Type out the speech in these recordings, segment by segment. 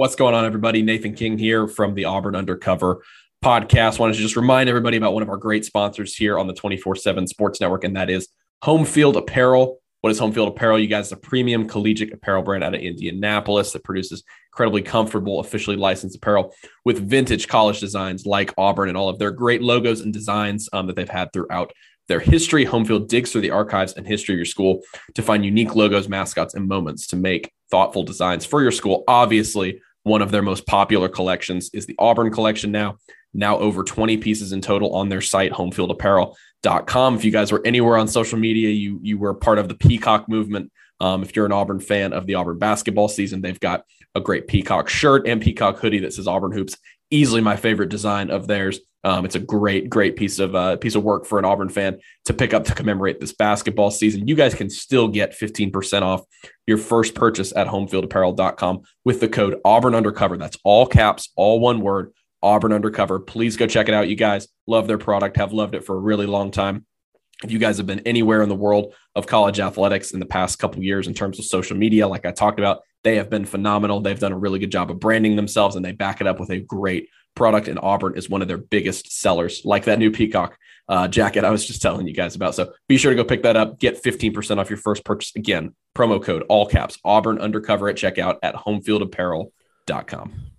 What's going on, everybody? Nathan King here from the Auburn Undercover podcast. Wanted to just remind everybody about one of our great sponsors here on the 24 7 Sports Network, and that is Home Field Apparel. What is Home Field Apparel? You guys, a premium collegiate apparel brand out of Indianapolis that produces incredibly comfortable, officially licensed apparel with vintage college designs like Auburn and all of their great logos and designs um, that they've had throughout their history. Home Field digs through the archives and history of your school to find unique logos, mascots, and moments to make thoughtful designs for your school. Obviously, one of their most popular collections is the Auburn collection now. Now over 20 pieces in total on their site, homefieldapparel.com. If you guys were anywhere on social media, you you were part of the Peacock movement. Um, if you're an Auburn fan of the Auburn basketball season, they've got a great Peacock shirt and Peacock hoodie that says Auburn Hoops. Easily my favorite design of theirs. Um, it's a great, great piece of uh, piece of work for an Auburn fan to pick up to commemorate this basketball season. You guys can still get 15% off your first purchase at homefieldapparel.com with the code Auburn Undercover. That's all caps, all one word, Auburn Undercover. Please go check it out. You guys love their product, have loved it for a really long time. If you guys have been anywhere in the world of college athletics in the past couple years in terms of social media, like I talked about, they have been phenomenal. They've done a really good job of branding themselves and they back it up with a great product. And Auburn is one of their biggest sellers, like that new Peacock uh, jacket I was just telling you guys about. So be sure to go pick that up. Get 15% off your first purchase. Again, promo code all caps Auburn undercover at checkout at homefieldapparel.com.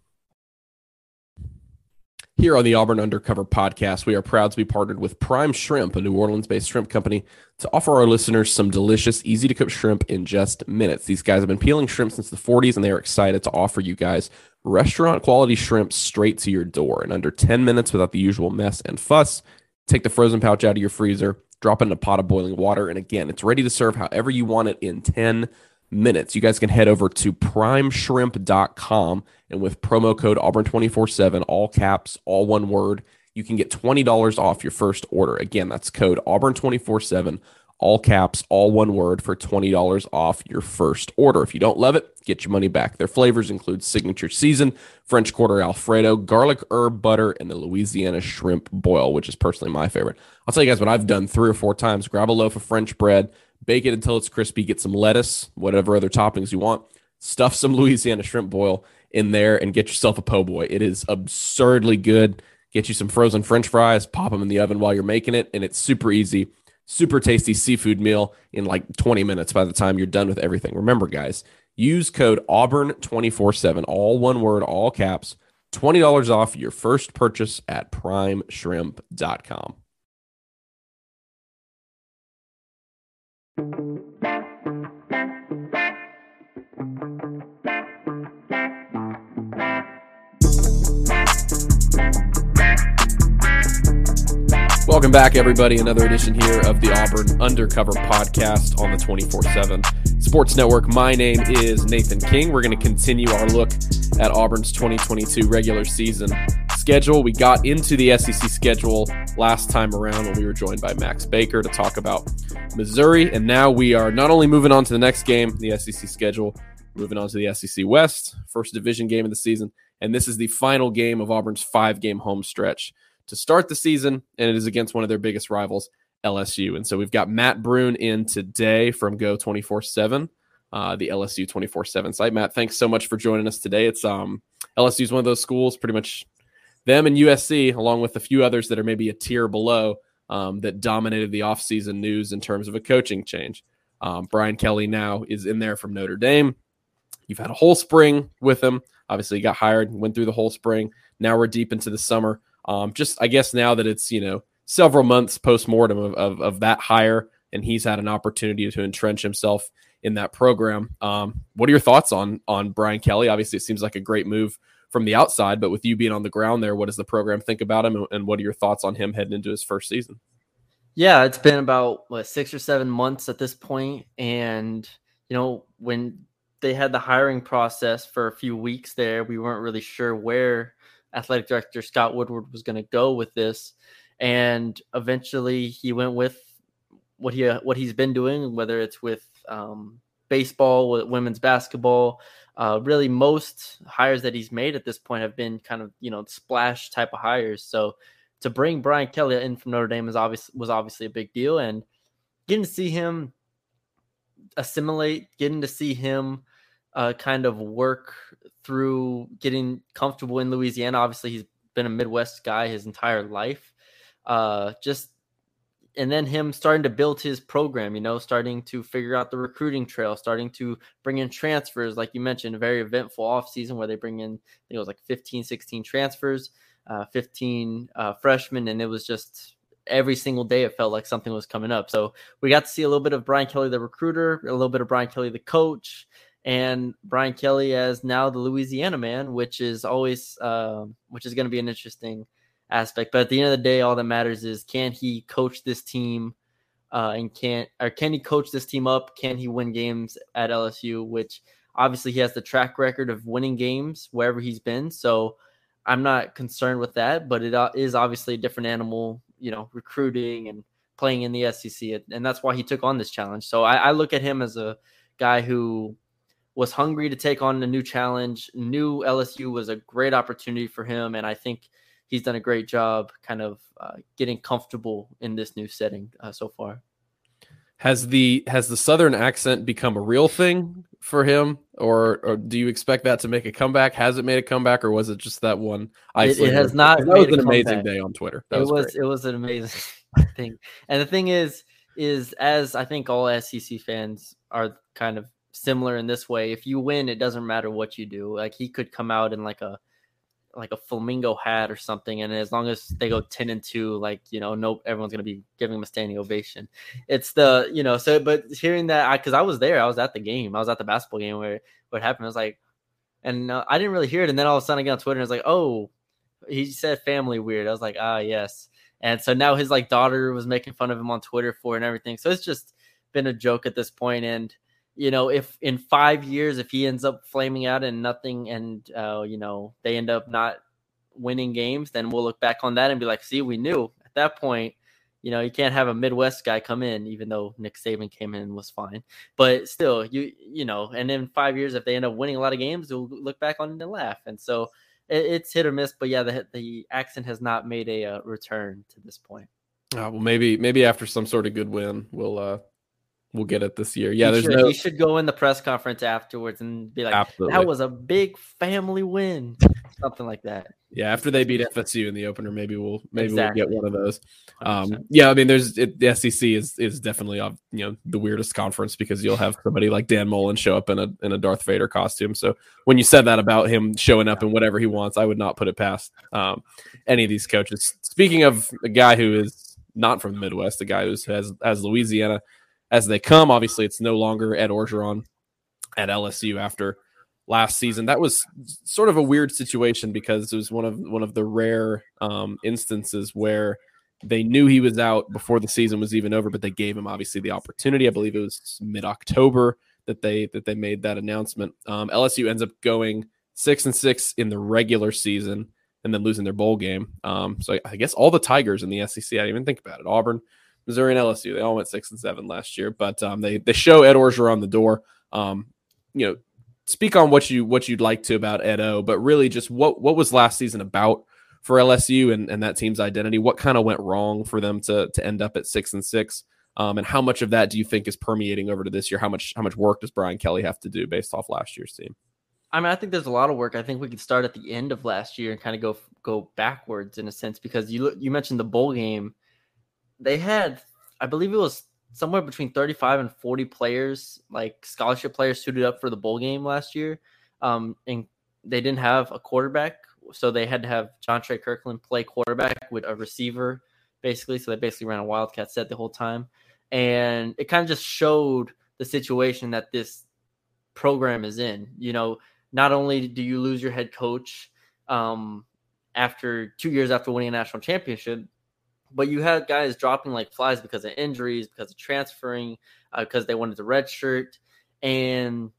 Here on the Auburn Undercover podcast, we are proud to be partnered with Prime Shrimp, a New Orleans based shrimp company, to offer our listeners some delicious, easy to cook shrimp in just minutes. These guys have been peeling shrimp since the 40s, and they are excited to offer you guys restaurant quality shrimp straight to your door in under 10 minutes without the usual mess and fuss. Take the frozen pouch out of your freezer, drop it in a pot of boiling water, and again, it's ready to serve however you want it in 10 minutes. You guys can head over to primeshrimp.com and with promo code Auburn247, all caps, all one word, you can get $20 off your first order. Again, that's code Auburn247, all caps, all one word for $20 off your first order. If you don't love it, get your money back. Their flavors include signature season, French quarter Alfredo, garlic herb butter, and the Louisiana shrimp boil, which is personally my favorite. I'll tell you guys what I've done three or four times. Grab a loaf of French bread, bake it until it's crispy, get some lettuce, whatever other toppings you want, stuff some Louisiana shrimp boil in there, and get yourself a po' boy. It is absurdly good. Get you some frozen French fries, pop them in the oven while you're making it, and it's super easy. Super tasty seafood meal in like 20 minutes by the time you're done with everything. Remember, guys, use code Auburn247, all one word, all caps, $20 off your first purchase at primeshrimp.com. Welcome back, everybody. Another edition here of the Auburn Undercover Podcast on the 24 7 Sports Network. My name is Nathan King. We're going to continue our look at Auburn's 2022 regular season schedule. We got into the SEC schedule last time around when we were joined by Max Baker to talk about Missouri. And now we are not only moving on to the next game, the SEC schedule, moving on to the SEC West, first division game of the season. And this is the final game of Auburn's five game home stretch to start the season, and it is against one of their biggest rivals, LSU. And so we've got Matt Brune in today from Geaux 24 7, uh, the LSU 24 7 site. Matt, thanks so much for joining us today. It's um, LSU is one of those schools, pretty much them and USC, along with a few others that are maybe a tier below, um, that dominated the offseason news in terms of a coaching change. Um, Brian Kelly now is in there from Notre Dame. You've had a whole spring with him. Obviously, he got hired, went through the whole spring. Now we're deep into the summer. Um, just I guess now that it's you know several months post mortem of, of, of that hire, and he's had an opportunity to entrench himself in that program. Um, what are your thoughts on on Brian Kelly? Obviously, it seems like a great move from the outside, but with you being on the ground there, what does the program think about him, and what are your thoughts on him heading into his first season? Yeah, it's been about what six or seven months at this point, and you know when they had the hiring process for a few weeks there. We weren't really sure where athletic director Scott Woodward was going to go with this, and eventually he went with what he what he's been doing, whether it's with um, baseball, with women's basketball. Uh, really, most hires that he's made at this point have been kind of you know splash type of hires. So to bring Brian Kelly in from Notre Dame is obvious was obviously a big deal, and getting to see him assimilate, getting to see him uh, kind of work through getting comfortable in Louisiana. Obviously, he's been a Midwest guy his entire life. Uh, just and then him starting to build his program, you know, starting to figure out the recruiting trail, starting to bring in transfers, like you mentioned, a very eventful offseason where they bring in, I think it was like 15, 16 transfers, uh, 15 uh, freshmen, and it was just every single day it felt like something was coming up. So we got to see a little bit of Brian Kelly, the recruiter, a little bit of Brian Kelly, the coach, and Brian Kelly as now the Louisiana man, which is always uh, which is going to be an interesting aspect. But at the end of the day, all that matters is can he coach this team, uh, and can or can he coach this team up? Can he win games at LSU? Which obviously he has the track record of winning games wherever he's been. So I'm not concerned with that. But it uh, obviously a different animal, you know, recruiting and playing in the SEC, and that's why he took on this challenge. So I, I look at him as a guy who was hungry to take on a new challenge. Knew LSU was a great opportunity for him, and I think he's done a great job, kind of uh, getting comfortable in this new setting uh, so far. Has the has the southern accent become a real thing for him, or, or do you expect that to make a comeback? Has it made a comeback, or was it just that one? It, it, has not. That was an amazing day on Twitter. That it was, was it was an amazing thing, and the thing is, is as I think all SEC fans are kind of similar in this way. If you win, it doesn't matter what you do. Like he could come out in like a like a flamingo hat or something, and as long as they go ten and two, like you know, nope, everyone's gonna be giving him a standing ovation. It's the you know, so but hearing that, because I, I, was there, I was at the game, I was at the basketball game where what happened. I was like, and uh, I didn't really hear it, and then all of a sudden I get on Twitter and I was like, oh, he said family weird. I was like, ah, yes. And so now his like daughter was making fun of him on Twitter for and everything. So it's just been a joke at this point, and you know, if in five years, if he ends up flaming out and nothing, and uh, you know, they end up not winning games, then we'll look back on that and be like, see, we knew at that point. You know, you can't have a Midwest guy come in, even though Nick Saban came in and was fine. But still, you you know, and in five years, if they end up winning a lot of games, we'll look back on it and laugh. And so it, it's hit or miss. But yeah, the the accent has not made a uh, return to this point. Uh, well, maybe maybe after some sort of good win, we'll uh, we'll get it this year. Yeah, he there's should, no. He should go in the press conference afterwards and be like, Absolutely. "That was a big family win," something like that. Yeah, after they beat FSU in the opener, maybe we'll maybe exactly. we'll get one of those. Um, yeah, I mean, there's it, the SEC is is definitely you know the weirdest conference because you'll have somebody like Dan Mullen show up in a in a Darth Vader costume. So when you said that about him showing up in whatever he wants, I would not put it past um, any of these coaches. Speaking of a guy who is not from the Midwest, a guy who has has Louisiana as they come. Obviously, it's no longer Ed Orgeron at LSU after last season. That was sort of a weird situation because it was one of one of the rare um, instances where they knew he was out before the season was even over, but they gave him obviously the opportunity. I believe it was mid October that they that they made that announcement. Um, LSU ends up going six and six in the regular season and then losing their bowl game. Um, so I, guess all the Tigers in the SEC. I didn't even think about it. Auburn, Missouri and LSU. They all went six and seven last year, but um, they they show Ed Orgeron the door. Um, you know, speak on what you what you'd like to about Ed O, but really just what what was last season about for LSU and, and that team's identity? What kind of went wrong for them to to end up at six and six? Um, and how much of that do you think is permeating over to this year? How much how much work does Brian Kelly have to do based off last year's team? I mean, I think there's a lot of work. I think we could start at the end of last year and kind of go go backwards in a sense because you you mentioned the bowl game they had, I believe it was somewhere between 35 and 40 players, like scholarship players, suited up for the bowl game last year. Um, and they didn't have a quarterback, so they had to have Jontre Kirkland play quarterback with a receiver, basically. So they basically ran a wildcat set the whole time, and it kind of just showed the situation that this program is in. You know, not only do you lose your head coach um, after two years after winning a national championship, but you had guys dropping like flies because of injuries, because of transferring, uh, because they wanted the red shirt, and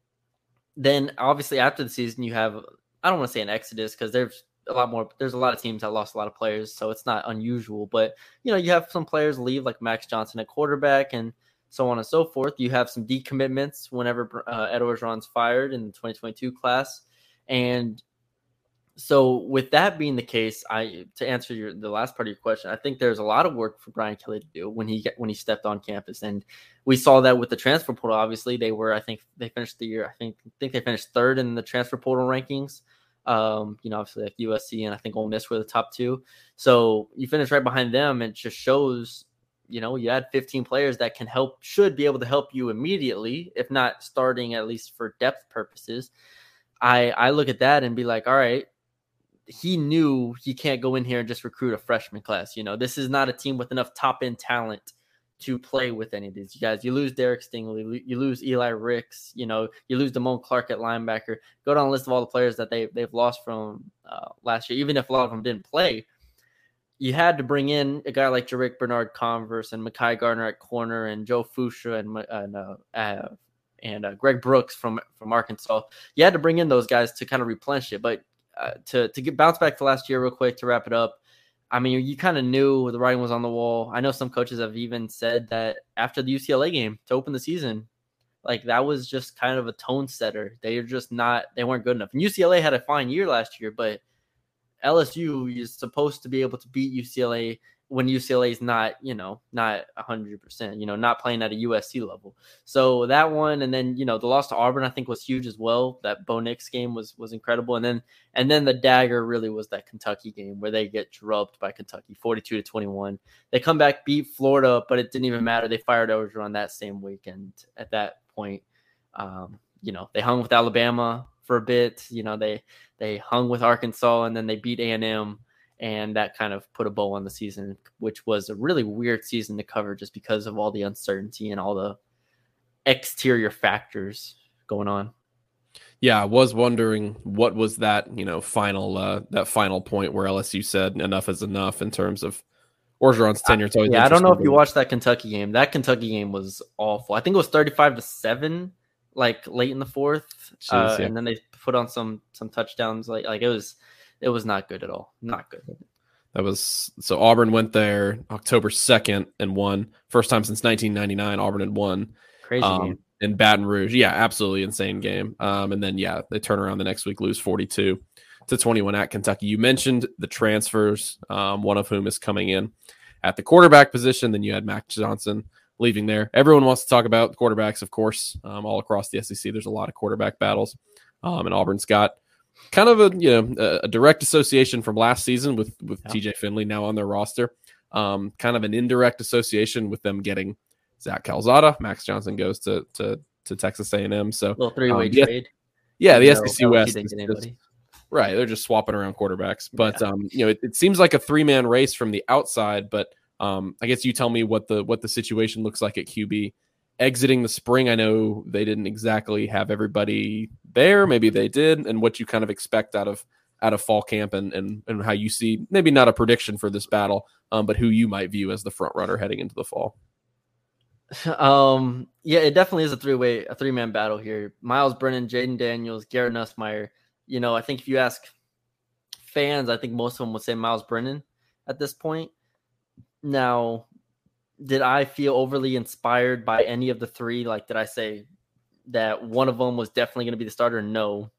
then obviously after the season, you have I don't want to say an exodus because there's a lot more. There's a lot of teams that lost a lot of players, so it's not unusual. But you know, you have some players leave, like Max Johnson at quarterback, and so on and so forth. You have some decommitments whenever uh, Ed Orgeron's fired in the 2022 class, and so with that being the case, I to answer your the last part of your question, I think there's a lot of work for Brian Kelly to do when he when he stepped on campus, and we saw that with the transfer portal. Obviously, they were I think they finished the year I think I think they finished third in the transfer portal rankings. Um, you know, obviously like USC and I think Ole Miss were the top two. So you finish right behind them, and it just shows you know you had 15 players that can help should be able to help you immediately, if not starting at least for depth purposes. I I look at that and be like, all right, he knew he can't go in here and just recruit a freshman class. You know, this is not a team with enough top end talent to play with any of these guys. You lose Derek Stingley, you lose Eli Ricks, you know, you lose Damone Clark at linebacker. Go down the list of all the players that they they've lost from uh, last year, even if a lot of them didn't play. You had to bring in a guy like Jarrick Bernard Converse and Mekhi Garner at corner and Joe Foucha and and, uh, uh, and uh, Greg Brooks from from Arkansas. You had to bring in those guys to kind of replenish it, but uh, to to get bounce back to last year real quick to wrap it up. I mean, you kind of knew the writing was on the wall. I know some coaches have even said that after the UCLA game to open the season, like that was just kind of a tone setter. They are just not, they weren't good enough. And UCLA had a fine year last year, but LSU is supposed to be able to beat UCLA when UCLA is not, you know, not 100%, you know, not playing at a USC level. So that one and then, you know, the loss to Auburn I think was huge as well. That Bo Nix game was was incredible and then and then the dagger really was that Kentucky game where they get drubbed by Kentucky 42 to 21. They come back beat Florida, but it didn't even matter. They fired Orgeron that same weekend at that point. Um, you know, they hung with Alabama for a bit, you know, they they hung with Arkansas and then they beat A&M and that kind of put a bow on the season, which was a really weird season to cover just because of all the uncertainty and all the exterior factors going on. Yeah, I was wondering what was that, you know, final uh that final point where LSU said enough is enough in terms of Orgeron's tenure. It's always yeah, I don't know if you watched that Kentucky game. That Kentucky game was awful. I think it was thirty-five to seven, like late in the fourth, Jeez, uh, yeah. and then they put on some some touchdowns. Like like it was it was not good at all. Not good. That was so Auburn went there October 2nd and won. First time since 1999 Auburn had won. Crazy um, game. In Baton Rouge. Yeah, absolutely insane game. Um, and then yeah, they turn around the next week, lose 42 to 21 at Kentucky. You mentioned the transfers, um, one of whom is coming in at the quarterback position. Then you had Max Johnson leaving there. Everyone wants to talk about quarterbacks, of course, um, all across the SEC. There's a lot of quarterback battles. Um, and Auburn's got kind of a you know a, direct association from last season with with yeah. TJ Finley now on their roster. Um, kind of an indirect association with them getting Zach Calzada. Max Johnson goes to to to Texas A&M. So little three way um, trade. Yeah, the SEC West. Is just, right, they're just swapping around quarterbacks. But yeah. um, you know, it, it seems like a three man race from the outside. But um, I guess you tell me what the what the situation looks like at QB exiting the spring. I know they didn't exactly have everybody there. Maybe they did, and what you kind of expect out of out of fall camp and and, and how you see maybe not a prediction for this battle, um, but who you might view as the front runner heading into the fall. Um, yeah, it definitely is a three way, a three man battle here. Miles Brennan, Jayden Daniels, Garrett Nussmeier. You know, I think if you ask fans, I think most of them would say Miles Brennan at this point. Now, did I feel overly inspired by any of the three? Like, did I say that one of them was definitely going to be the starter? No,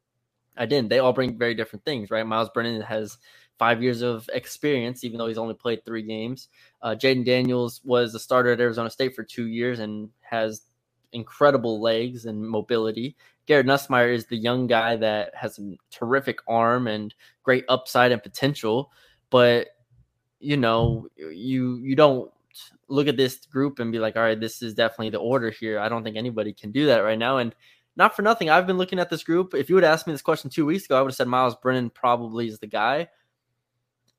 I didn't. They all bring very different things, right? Miles Brennan has five years of experience, even though he's only played three games. Uh, Jayden Daniels was a starter at Arizona State for two years and has incredible legs and mobility. Garrett Nussmeier is the young guy that has a terrific arm and great upside and potential, but you know, you you don't look at this group and be like, all right, this is definitely the order here. I don't think anybody can do that right now. And not for nothing, I've been looking at this group. If you would ask me this question two weeks ago, I would have said Miles Brennan probably is the guy.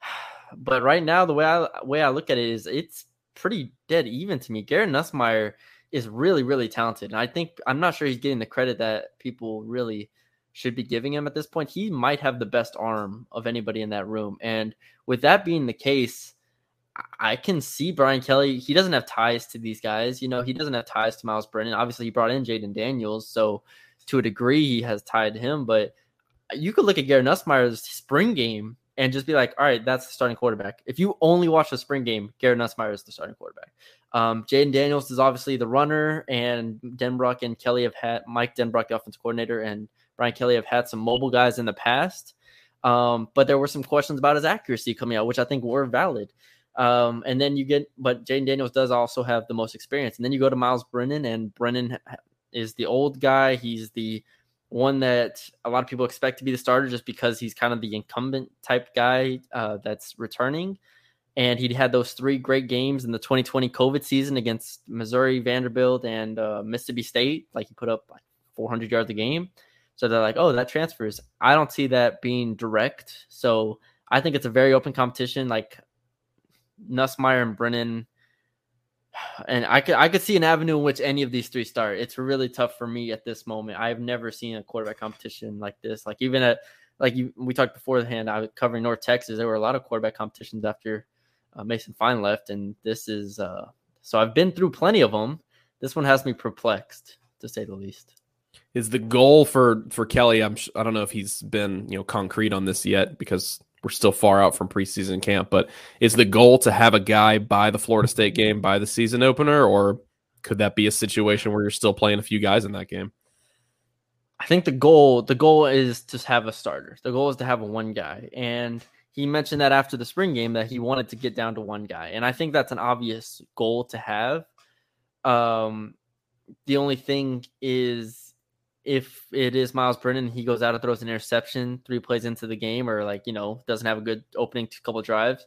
But right now, the way I way I look at it is it's pretty dead even to me. Garrett Nussmeier is really, really talented. And I think I'm not sure he's getting the credit that people really should be giving him at this point. He might have the best arm of anybody in that room. And with that being the case, I can see Brian Kelly. He doesn't have ties to these guys. You know, he doesn't have ties to Miles Brennan. Obviously, he brought in Jayden Daniels, so to a degree he has tied him, but you could look at Garrett Nussmeier's spring game and just be like, all right, that's the starting quarterback. If you only watch the spring game, Garrett Nussmeier is the starting quarterback. Um, Jayden Daniels is obviously the runner, and Denbrock and Kelly have had Mike Denbrock, the offensive coordinator, and Brian Kelly have had some mobile guys in the past. Um, but there were some questions about his accuracy coming out, which I think were valid. Um, and then you get, but Jayden Daniels does also have the most experience. And then you go to Miles Brennan, and Brennan is the old guy. He's the one that a lot of people expect to be the starter just because he's kind of the incumbent type guy uh, that's returning. And he had those three great games in the 2020 COVID season against Missouri, Vanderbilt, and uh, Mississippi State. Like he put up like 400 yards a game. So they're like, oh, that transfers. I don't see that being direct. So I think it's a very open competition. Like Nussmeier and Brennan and I could I could see an avenue in which any of these three start. It's really tough for me at this moment. I've never seen a quarterback competition like this. Like even at like you, we talked beforehand, I was covering North Texas. There were a lot of quarterback competitions after uh, Mason Fine left, and this is uh, so I've been through plenty of them. This one has me perplexed to say the least. Is the goal for for Kelly? I'm I don't know if he's been you know concrete on this yet because we're still far out from preseason camp, but is the goal to have a guy by the Florida State game by the season opener, or could that be a situation where you're still playing a few guys in that game? I think the goal the goal is to have a starter. The goal is to have a one guy, and he mentioned that after the spring game that he wanted to get down to one guy, and I think that's an obvious goal to have. Um, the only thing is if it is Miles Brennan, he goes out and throws an interception three plays into the game, or like you know doesn't have a good opening couple drives,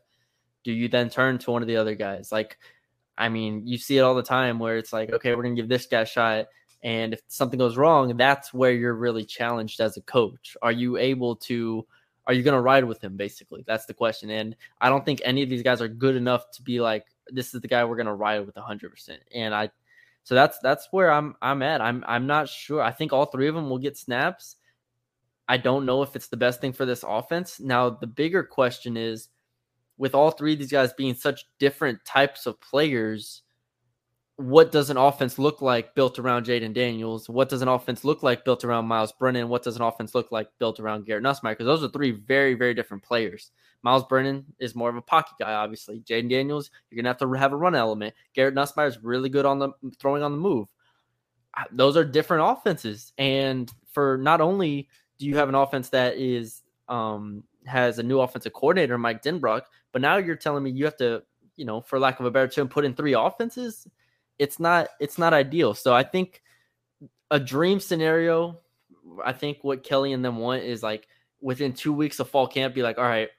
do you then turn to one of the other guys? Like, I mean, you see it all the time where it's like, okay, we're gonna give this guy a shot, and if something goes wrong, that's where you're really challenged as a coach. Are you able to? Are you gonna ride with him? Basically, that's the question. And I don't think any of these guys are good enough to be like, this is the guy we're gonna ride with hundred percent. And I so that's that's where I'm I'm at. I'm I'm not sure. I think all three of them will get snaps. I don't know if it's the best thing for this offense. Now, the bigger question is with all three of these guys being such different types of players, what does an offense look like built around Jayden Daniels? What does an offense look like built around Miles Brennan? What does an offense look like built around Garrett Nussmeier? Because those are three very, very different players. Miles Brennan is more of a pocket guy, obviously. Jayden Daniels, you're gonna have to have a run element. Garrett Nussmeier is really good on the throwing on the move. Those are different offenses, and for not only do you have an offense that is um, has a new offensive coordinator, Mike Denbrock, but now you're telling me you have to, you know, for lack of a better term, put in three offenses it's not it's not ideal. So I think a dream scenario, I think what Kelly and them want is like within two weeks of fall camp, be like, all right,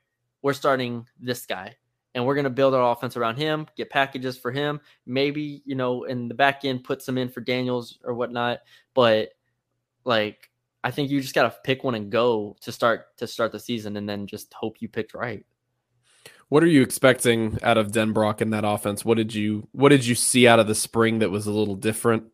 we're starting this guy and we're going to build our offense around him, get packages for him. Maybe, you know, in the back end, put some in for Daniels or whatnot. But like, I think you just got to pick one and go to start to start the season and then just hope you picked right. What are you expecting out of Denbrock in that offense? What did you what did you see out of the spring that was a little different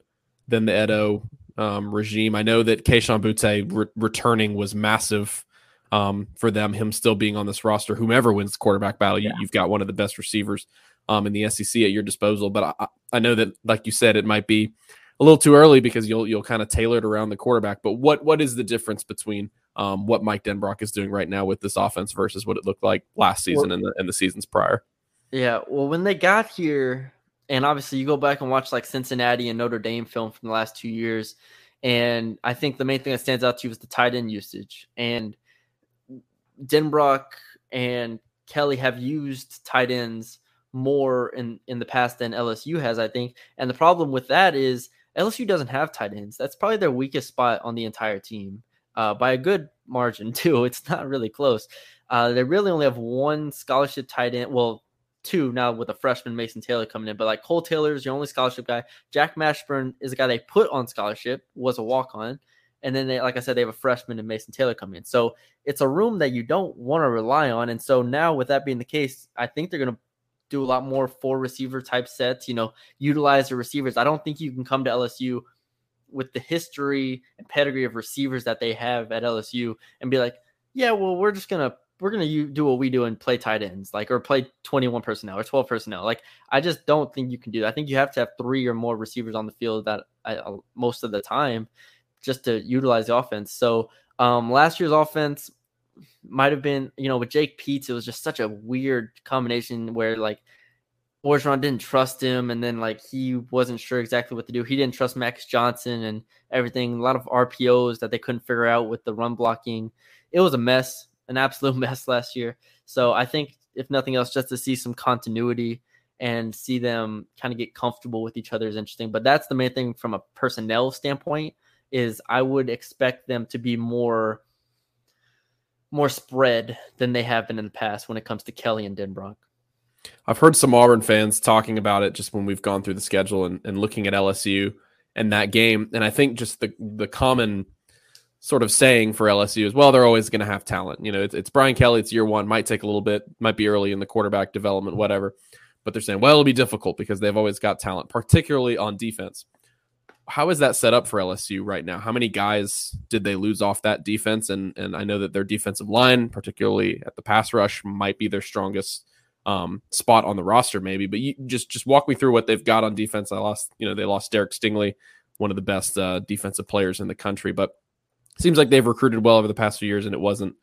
than the Ed O um, regime? I know that Kayshon Boutte re- returning was massive um, for them. Him still being on this roster, whomever wins the quarterback battle, yeah. you, have got one of the best receivers um, in the SEC at your disposal. But I, I know that, like you said, it might be a little too early because you'll you'll kind of tailor it around the quarterback. But what what is the difference between um, what Mike Denbrock is doing right now with this offense versus what it looked like last season well, and the and the seasons prior. Yeah, well, when they got here, and obviously you go back and watch like Cincinnati and Notre Dame film from the last two years, and I think the main thing that stands out to you is the tight end usage. And Denbrock and Kelly have used tight ends more in in the past than LSU has, I think. And the problem with that is LSU doesn't have tight ends. That's probably their weakest spot on the entire team uh, by a good margin too. It's not really close. Uh, they really only have one scholarship tight end. Well, two now with a freshman Mason Taylor coming in, but like Kole Taylor is your only scholarship guy. Jack Mashburn is a guy they put on scholarship, was a walk on. And then they, like I said, they have a freshman and Mason Taylor coming in. So it's a room that you don't want to rely on. And so now with that being the case, I think they're to do a lot more four receiver type sets, you know, utilize the receivers. I don't think you can come to LSU with the history and pedigree of receivers that they have at LSU and be like, yeah, well, we're just gonna we're gonna do what we do and play tight ends, like or play 21 personnel or 12 personnel. Like I just don't think you can do that. I think you have to have three or more receivers on the field that I, uh, most of the time just to utilize the offense. So um, last year's offense might have been, you know, with Jake Peetz, it was just such a weird combination where like Orgeron didn't trust him, and then like he wasn't sure exactly what to do. He didn't trust Max Johnson and everything. A lot of RPOs that they couldn't figure out with the run blocking. It was a mess, an absolute mess last year. So I think if nothing else, just to see some continuity and see them kind of get comfortable with each other is interesting. But that's the main thing from a personnel standpoint is I would expect them to be more more spread than they have been in the past when it comes to Kelly and Denbrock. I've heard some Auburn fans talking about it just when we've gone through the schedule and, and looking at LSU and that game. And I think just the the common sort of saying for LSU is, well, they're always going to have talent. You know, it's, it's Brian Kelly. It's year one. Might take a little bit. Might be early in the quarterback development, whatever. But they're saying, well, it'll be difficult because they've always got talent, particularly on defense how is that set up for LSU right now? How many guys did they lose off that defense? And and I know that their defensive line, particularly at the pass rush, might be their strongest um, spot on the roster, maybe. But you just just walk me through what they've got on defense. I lost, you know, they lost Derek Stingley, one of the best uh, defensive players in the country, but seems like they've recruited well over the past few years, and it wasn't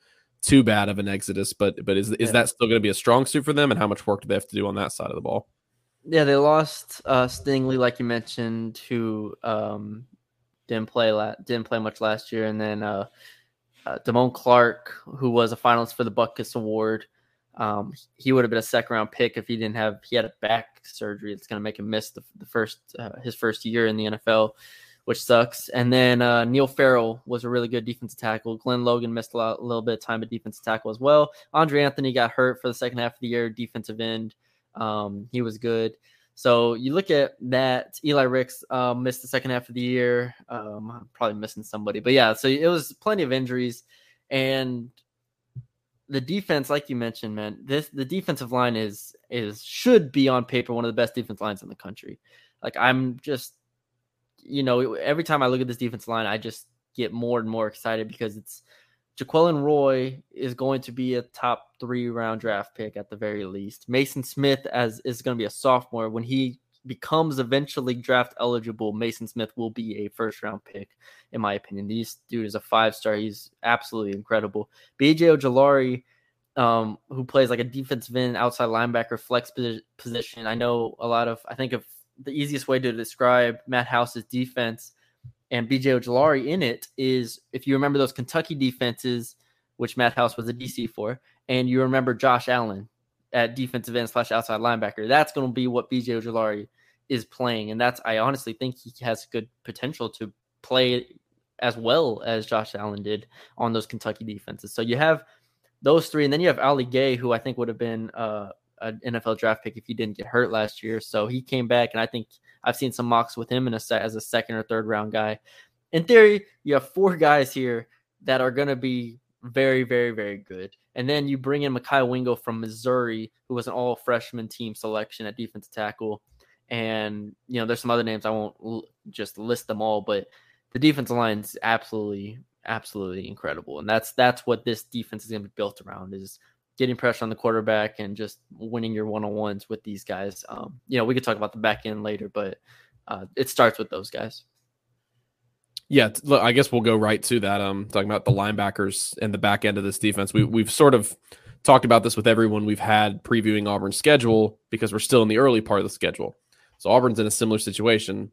too bad of an exodus. But but is is yeah. that still going to be a strong suit for them? And how much work do they have to do on that side of the ball? Yeah, they lost uh, Stingley, like you mentioned, who um, didn't play la- didn't play much last year, and then uh, uh, Damone Clark, who was a finalist for the Butkus Award. Um, he would have been a second round pick if he didn't have he had a back surgery that's going to make him miss the, the first uh, his first year in the NFL, which sucks. And then uh, Neil Farrell was a really good defensive tackle. Glenn Logan missed a, lot, a little bit of time at defensive tackle as well. Andre Anthony got hurt for the second half of the year, defensive end. Um, he was good. So you look at that. Eli Ricks um, missed the second half of the year. Um, I'm probably missing somebody, but yeah. So it was plenty of injuries, and the defense, like you mentioned, man, this the defensive line is is should be on paper one of the best defense lines in the country. Like I'm just, you know, every time I look at this defense line, I just get more and more excited because it's Jaquelin Roy is going to be a top three round draft pick at the very least. Mason Smith as is going to be a sophomore. When he becomes eventually draft eligible, Mason Smith will be a first round pick, in my opinion. This dude is a five star. He's absolutely incredible. BJ Ojulari, um, who plays like a defensive end, outside linebacker, flex position. I know a lot of. I think of the easiest way to describe Matt House's defense and BJ Ojulari in it is if you remember those Kentucky defenses, which Matt House was a DC for, and you remember Josh Allen at defensive end slash outside linebacker, that's going to be what BJ Ojulari is playing, and that's I honestly think he has good potential to play as well as Josh Allen did on those Kentucky defenses. So you have those three, and then you have Ali Gaye, who I think would have been uh, an NFL draft pick if he didn't get hurt last year. So he came back, and I think I've seen some mocks with him in a set as a second or third round guy. In theory, you have four guys here that are going to be very, very, very good. And then you bring in Mekhi Wingo from Missouri, who was an all freshman team selection at defensive tackle. And, you know, there's some other names. I won't l- just list them all, but the defensive line is absolutely, absolutely incredible. And that's, that's what this defense is going to be built around is getting pressure on the quarterback and just winning your one on ones with these guys. Um, you know, we could talk about the back end later, but uh, it starts with those guys. Yeah, look, I guess we'll go right to that. Um, talking about the linebackers and the back end of this defense. We we've sort of talked about this with everyone we've had previewing Auburn's schedule because we're still in the early part of the schedule. So Auburn's in a similar situation.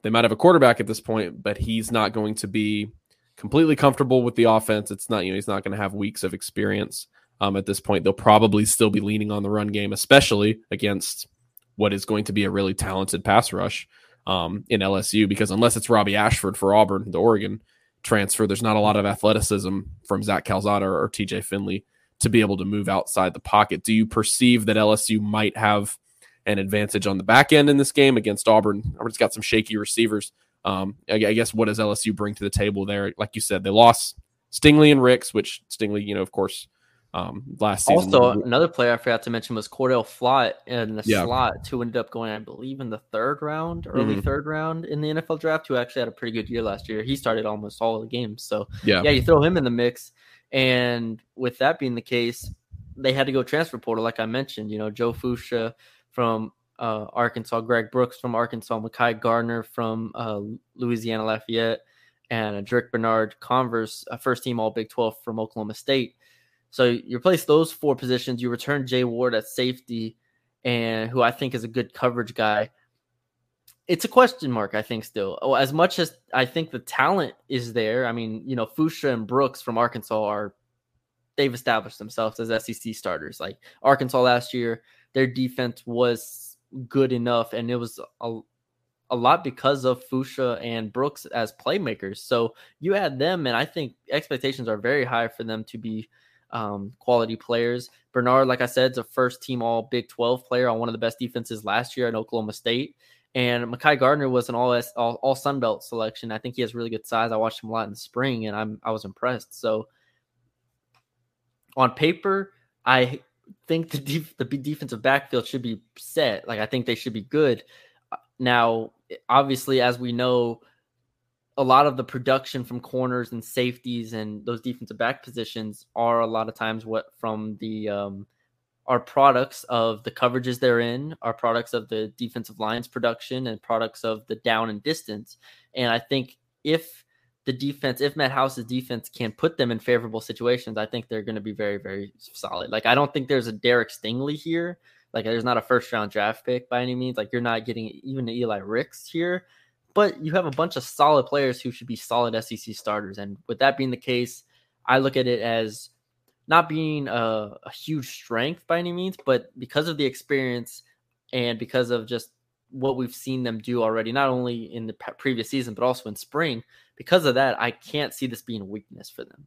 They might have a quarterback at this point, but he's not going to be completely comfortable with the offense. It's not, you know, he's not going to have weeks of experience um, at this point. They'll probably still be leaning on the run game, especially against what is going to be a really talented pass rush um, in LSU. Because unless it's Robbie Ashford for Auburn, the Oregon transfer, there's not a lot of athleticism from Zach Calzada or, TJ Finley to be able to move outside the pocket. Do you perceive that LSU might have an advantage on the back end in this game against Auburn? Auburn's got some shaky receivers. Um, I, I guess what does LSU bring to the table there? Like you said, they lost Stingley and Ricks, which Stingley, you know, of course, um, last season. Also, another player I forgot to mention was Cordell Flott in the yeah. slot, who ended up going, I believe, in the third round, early mm-hmm. third round in the NFL draft, who actually had a pretty good year last year. He started almost all of the games. So, yeah, yeah you throw him in the mix. And with that being the case, they had to go transfer portal, like I mentioned. You know, Joe Foucha from uh, Arkansas, Greg Brooks from Arkansas, Mekhi Garner from uh, Louisiana Lafayette, and Jarrick Bernard Converse, a first team All Big 12 from Oklahoma State. So you replace those four positions. You return Jay Ward at safety, and who I think is a good coverage guy. It's a question mark, I think, still. Oh, as much as I think the talent is there, I mean, you know, Foucha and Brooks from Arkansas are they've established themselves as SEC starters. Like Arkansas last year, their defense was good enough, and it was a, a lot because of Foucha and Brooks as playmakers. So you add them, and I think expectations are very high for them to be um, quality players. Bernard, like I said, is a first team All Big 12 player on one of the best defenses last year at Oklahoma State. And Mekhi Garner was an all, all all Sun Belt selection. I think he has really good size. I watched him a lot in the spring, and I'm I was impressed. So on paper, I think the def- the defensive backfield should be set. Like I think they should be good. Uh, now, obviously, as we know, a lot of the production from corners and safeties and those defensive back positions are a lot of times what from the um, are products of the coverages they're in, are products of the defensive lines production, and products of the down and distance. And I think if the defense, if Matt House's defense can put them in favorable situations, I think they're going to be very, very solid. Like I don't think there's a Derek Stingley here. Like there's not a first round draft pick by any means. Like you're not getting even Eli Ricks here, but you have a bunch of solid players who should be solid SEC starters. And with that being the case, I look at it as not being a, a huge strength by any means, but because of the experience and because of just what we've seen them do already, not only in the previous season, but also in spring, because of that, I can't see this being a weakness for them.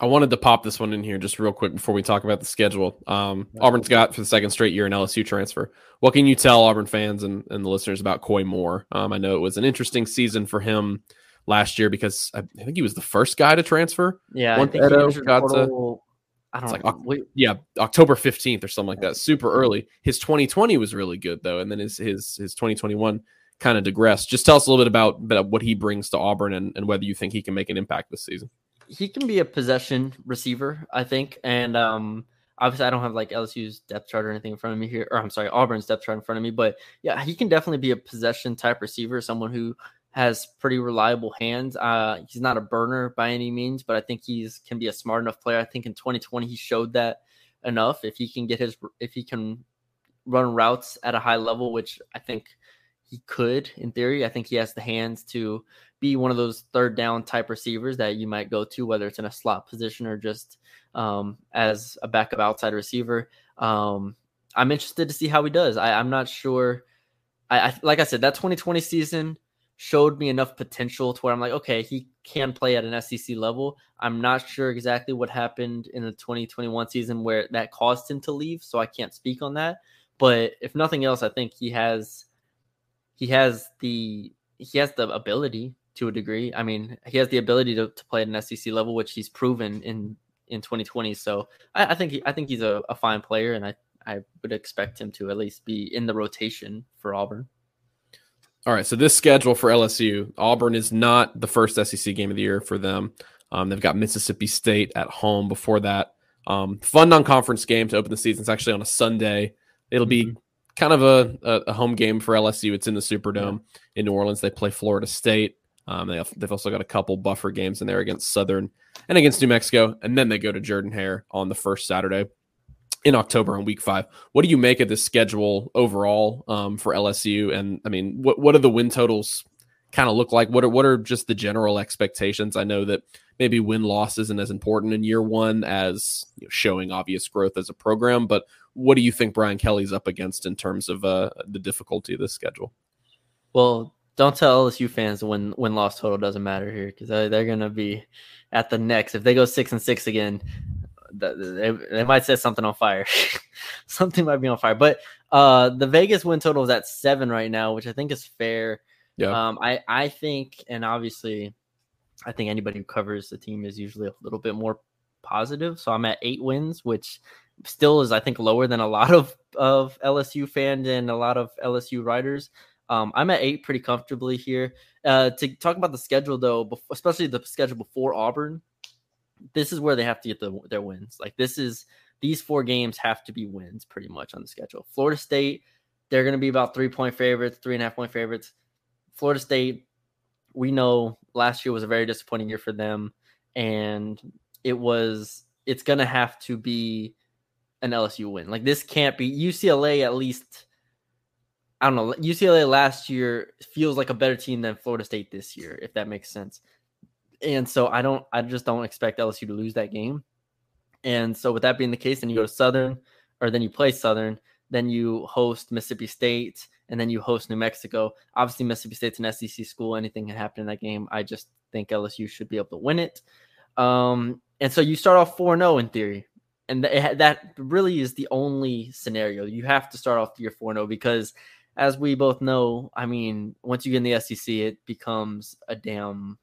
I wanted to pop this one in here just real quick before we talk about the schedule. Um, Auburn's got for the second straight year an LSU transfer. What can you tell Auburn fans and, and the listeners about Koy Moore? Um, I know it was an interesting season for him last year because I, think he was the first guy to transfer. Yeah, Once I think Ed O got to, I don't like, know. yeah, October 15th or something like that. Super early. His 2020 was really good though, and then his his his 2021 kind of digressed. Just tell us a little bit about, about what he brings to Auburn and, and whether you think he can make an impact this season he can be a possession receiver, I think. And um, obviously, I don't have like LSU's depth chart or anything in front of me here, or I'm sorry, Auburn's depth chart in front of me. But yeah, he can definitely be a possession type receiver, someone who has pretty reliable hands. Uh, he's not a burner by any means, but I think he's can be a smart enough player. I think in 2020 he showed that enough. If he can get his, if he can run routes at a high level, which I think he could in theory. I think he has the hands to be one of those third down type receivers that you might go to, whether it's in a slot position or just um, as a backup outside receiver. Um, I'm interested to see how he does. I, am not sure. I, I, like I said, that 2020 season showed me enough potential to where I'm like, okay, he can play at an SEC level. I'm not sure exactly what happened in the 2021 season where that caused him to leave, so I can't speak on that. But if nothing else, I think he has he has the he has the ability to a degree. I mean, he has the ability to, to play at an SEC level, which he's proven in in 2020. So I, I think he, I think he's a, a fine player, and I I would expect him to at least be in the rotation for Auburn. All right, so this schedule for LSU, Auburn is not the first SEC game of the year for them. Um, they've got Mississippi State at home before that. Um, fun non-conference game to open the season. It's actually on a Sunday. It'll be mm-hmm kind of a, a, home game for LSU. It's in the Superdome yeah. in New Orleans. They play Florida State. Um, they have, they've also got a couple buffer games in there against Southern and against New Mexico, and then they go to Jordan Hare on the first Saturday in October in Week Five. What do you make of this schedule overall um, for LSU? And I mean, what what do the win totals kind of look like? What are what are just the general expectations? I know that maybe win loss isn't as important in year one as you know, showing obvious growth as a program, but what do you think Brian Kelly's up against in terms of uh, the difficulty of the schedule? Well, don't tell LSU fans when win loss total doesn't matter here because they're going to be at the next. If they go six and six again, they, they might set something on fire. something might be on fire. But uh, the Vegas win total is at seven right now, which I think is fair. Yeah. Um, I I think, and obviously, I think anybody who covers the team is usually a little bit more positive. So I'm at eight wins, which still is I think lower than a lot of of LSU fans and a lot of LSU writers. Um, I'm at eight pretty comfortably here. Uh, to talk about the schedule though, especially the schedule before Auburn, this is where they have to get the, their wins. Like this is these four games have to be wins pretty much on the schedule. Florida State, they're going to be about three point favorites, three and a half point favorites. Florida State, we know last year was a very disappointing year for them, and it was it's going to have to be an LSU win. Like this can't be UCLA at least. I don't know. UCLA last year feels like a better team than Florida State this year, if that makes sense. And so I don't, I just don't expect LSU to lose that game. And so with that being the case, then you go to Southern, or then you play Southern, then you host Mississippi State, and then you host New Mexico. Obviously, Mississippi State's an SEC school. Anything can happen in that game. I just think LSU should be able to win it. Um, and so you start off 4 0 in theory and th- that really is the only scenario. You have to start off your 4 0 because, as we both know, I mean, once you get in the SEC, it becomes a damn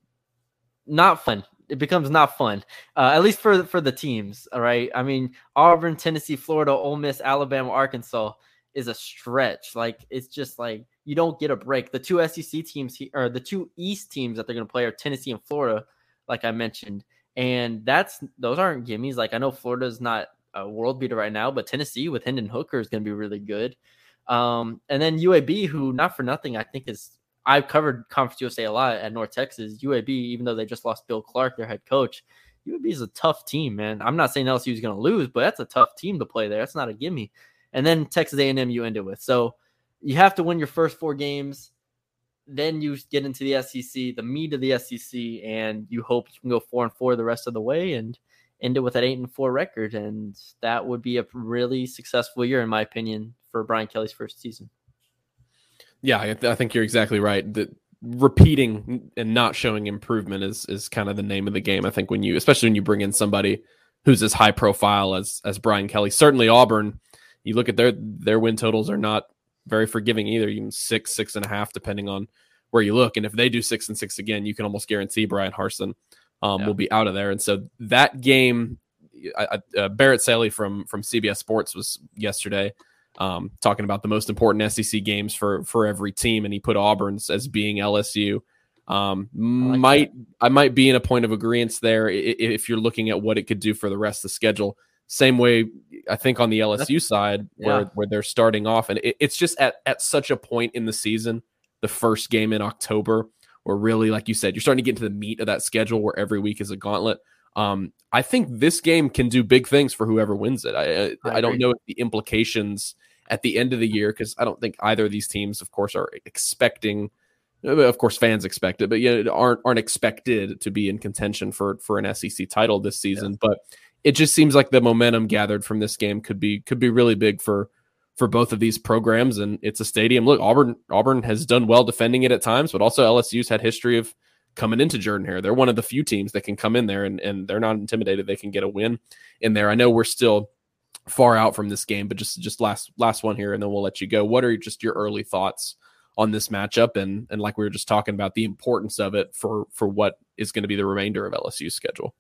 not fun. It becomes not fun, uh, at least for for the teams. All right. I mean, Auburn, Tennessee, Florida, Ole Miss, Alabama, Arkansas is a stretch. Like it's just like you don't get a break. The two SEC teams here or the two East teams that they're going to play are Tennessee and Florida, like I mentioned and that's those aren't gimmies. Like I know Florida's not a world beater right now, but Tennessee with Hendon Hooker is going to be really good. Um, and then UAB, who not for nothing, I think is I've covered Conference USA a lot at North Texas. UAB, even though they just lost Bill Clark, their head coach, UAB is a tough team, man. I'm not saying LSU is going to lose, but that's a tough team to play there. That's not a gimme. And then Texas A&M, you end it with. So you have to win your first four games then you get into the SEC, the meat of the SEC, and you hope you can go four and four the rest of the way and end it with an eight and four record. And that would be a really successful year, in my opinion, for Brian Kelly's first season. Yeah, I, th- I think you're exactly right. That repeating and not showing improvement is is kind of the name of the game. I think when you, especially when you bring in somebody who's as high profile as as Brian Kelly, certainly Auburn. You look at their their win totals are not very forgiving either, even six, six and a half, depending on where you look. And if they do six and six again, you can almost guarantee Brian Harsin um, yeah. will be out of there. And so that game, I, uh, Barrett Sallee from from CBS Sports was yesterday um, talking about the most important SEC games for for every team, and he put Auburn's as being LSU. Um, I like might that. I might be in a point of agreement there if you're looking at what it could do for the rest of the schedule. Same way, I think on the LSU side, where yeah. where they're starting off, and it, it's just at at such a point in the season, the first game in October, where really, like you said, you're starting to get into the meat of that schedule, where every week is a gauntlet. Um, I think this game can do big things for whoever wins it. I I, I don't know the implications at the end of the year because I don't think either of these teams, of course, are expecting. Uh, of course, fans expect it, but yeah, aren't aren't expected to be in contention for for an SEC title this season. Yeah. But it just seems like the momentum gathered from this game could be could be really big for for both of these programs and it's a stadium look auburn auburn has done well defending it at times but also lsu's had history of coming into Jordan-Hare. they're one of the few teams that can come in there and, and they're not intimidated they can get a win in there i know we're still far out from this game but just just last last one here and then we'll let you go what are just your early thoughts on this matchup and and like we were just talking about the importance of it for for what is going to be the remainder of lsu's schedule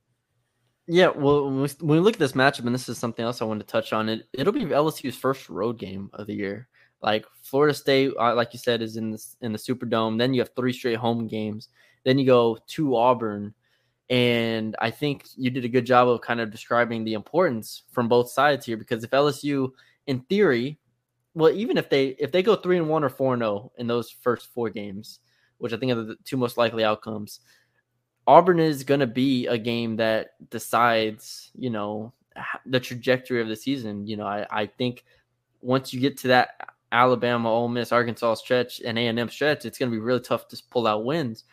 yeah, well, when we, look at this matchup, and this is something else I wanted to touch on, it it'll be LSU's first road game of the year. Like Florida State, uh, like you said, is in the in the Superdome. Then you have three straight home games. Then you go to Auburn, and I think you did a good job of kind of describing the importance from both sides here. Because if LSU, in theory, well, even if they if they go three and one or four and zero oh in those first four games, which I think are the two most likely outcomes, Auburn is going to be a game that decides, you know, the trajectory of the season. You know, I, I think once you get to that Alabama, Ole Miss, Arkansas stretch and A and M stretch, it's going to be really tough to pull out wins.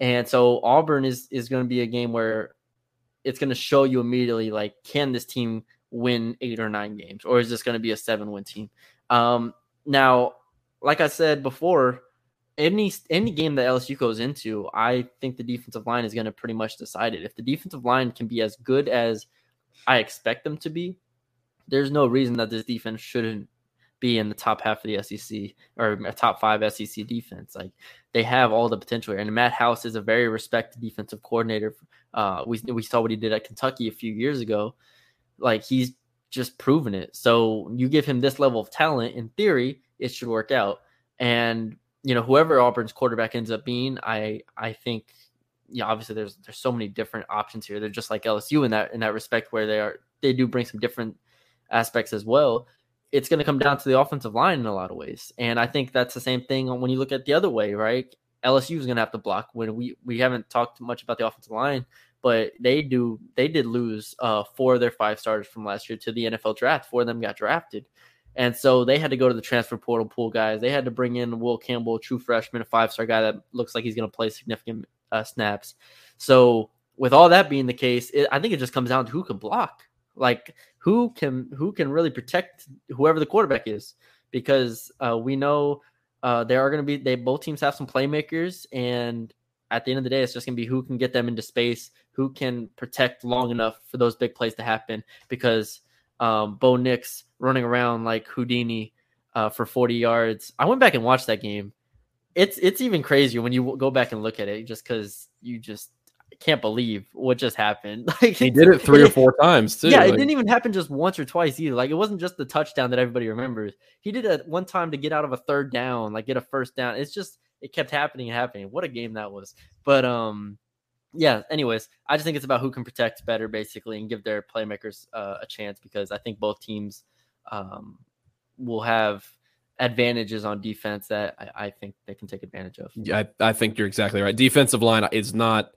And so Auburn is is going to be a game where it's going to show you immediately like can this team win eight or nine games, or is this going to be a seven win team? Um, now, like I said before, any any game that LSU goes into, I think the defensive line is going to pretty much decide it. If the defensive line can be as good as I expect them to be, there's no reason that this defense shouldn't be in the top half of the SEC or a top five SEC defense. Like they have all the potential here. And Matt House is a very respected defensive coordinator. Uh, we we saw what he did at Kentucky a few years ago. Like he's just proven it. So you give him this level of talent, in theory, it should work out. And you know, whoever Auburn's quarterback ends up being, I I think yeah, obviously there's there's so many different options here. They're just like LSU in that in that respect where they are they do bring some different aspects as well. It's going to come down to the offensive line in a lot of ways, and I think that's the same thing when you look at the other way, right? LSU is going to have to block when we we haven't talked much about the offensive line, but they do they did lose uh, four of their five starters from last year to the NFL draft. Four of them got drafted. And so they had to go to the transfer portal pool guys. They had to bring in Will Campbell, a true freshman, a five star guy that looks like he's going to play significant uh, snaps. So with all that being the case, it, I think it just comes down to who can block, like who can who can really protect whoever the quarterback is, because uh, we know uh, there are going to be they both teams have some playmakers, and at the end of the day, it's just going to be who can get them into space, who can protect long enough for those big plays to happen. Because um, Bo Nix running around like Houdini uh, for 40 yards. I went back and watched that game it's it's even crazier when you go back and look at it, just because you just can't believe what just happened. Like he did it three or four times too. Yeah, like, it didn't even happen just once or twice either. Like it wasn't just the touchdown that everybody remembers. He did it one time to get out of a third down, like get a first down. It's just it kept happening and happening. What a game that was. But um yeah, anyways, I just think it's about who can protect better basically and give their playmakers uh, a chance because I think both teams um will have advantages on defense that I, I, think they can take advantage of. Yeah, I, I, think you're exactly right. Defensive line is not.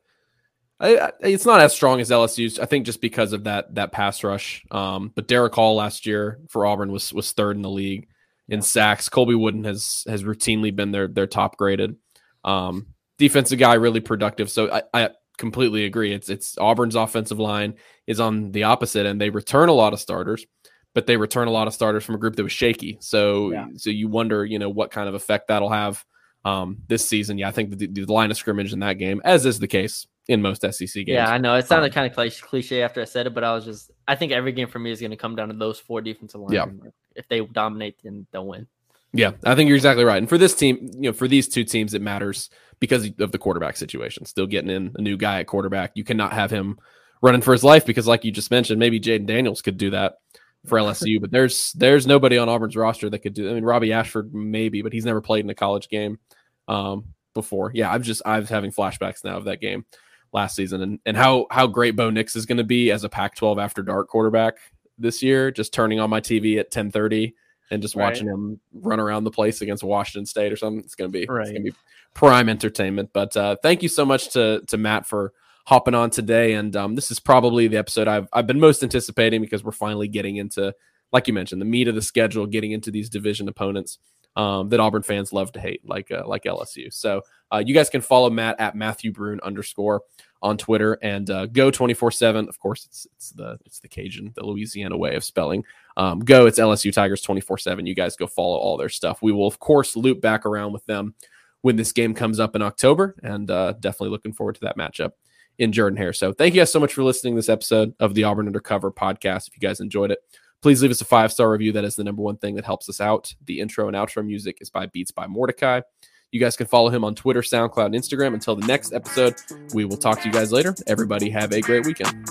I, it's not as strong as LSU's. I think just because of that that pass rush. Um, but Derick Hall last year for Auburn was was third in the league in sacks. Colby Wooden has has routinely been their their top graded. Um, defensive guy, really productive. So I, I completely agree. It's it's Auburn's offensive line is on the opposite, and they return a lot of starters but they return a lot of starters from a group that was shaky. So yeah. so you wonder, you know, what kind of effect that'll have um, this season. Yeah, I think the, the, line of scrimmage in that game, as is the case in most SEC games. Yeah, I know it sounded um, kind of cliche after I said it, but I was just I think every game for me is going to come down to those four defensive lines. Yeah. If they dominate, then they'll win. Yeah, I think you're exactly right. And for this team, you know, for these two teams, it matters because of the quarterback situation. Still getting in a new guy at quarterback, you cannot have him running for his life because, like you just mentioned, maybe Jayden Daniels could do that for LSU, but there's there's nobody on Auburn's roster that could do. I mean, Robbie Ashford maybe, but he's never played in a college game um, before. Yeah, I'm just I'm having flashbacks now of that game last season and and how how great Bo Nix is going to be as a Pac-12 after dark quarterback this year. Just turning on my TV at 10:30 and just right. watching him run around the place against Washington State or something. It's going to be right. it's going to be prime entertainment. But uh, thank you so much to to Matt for hopping on today. And um, this is probably the episode I've, I've been most anticipating because we're finally getting into, like you mentioned, the meat of the schedule, getting into these division opponents um, that Auburn fans love to hate, like uh, like LSU. So uh, you guys can follow Matt at Matthew Brune underscore on Twitter and uh, Geaux twenty four seven. Of course, it's it's the it's the Cajun, the Louisiana way of spelling. Um, go, it's LSU Tigers twenty four seven. You guys go follow all their stuff. We will of course loop back around with them when this game comes up in October, and uh, definitely looking forward to that matchup in Jordan Hare. So thank you guys so much for listening to this episode of the Auburn Undercover podcast. If you guys enjoyed it, Please leave us a five star review. That is the number one thing that helps us out. The intro and outro music is by Beats by Mordecai. You guys can follow him on Twitter, SoundCloud, and Instagram. Until the next episode, we will talk to you guys later. Everybody, have a great weekend.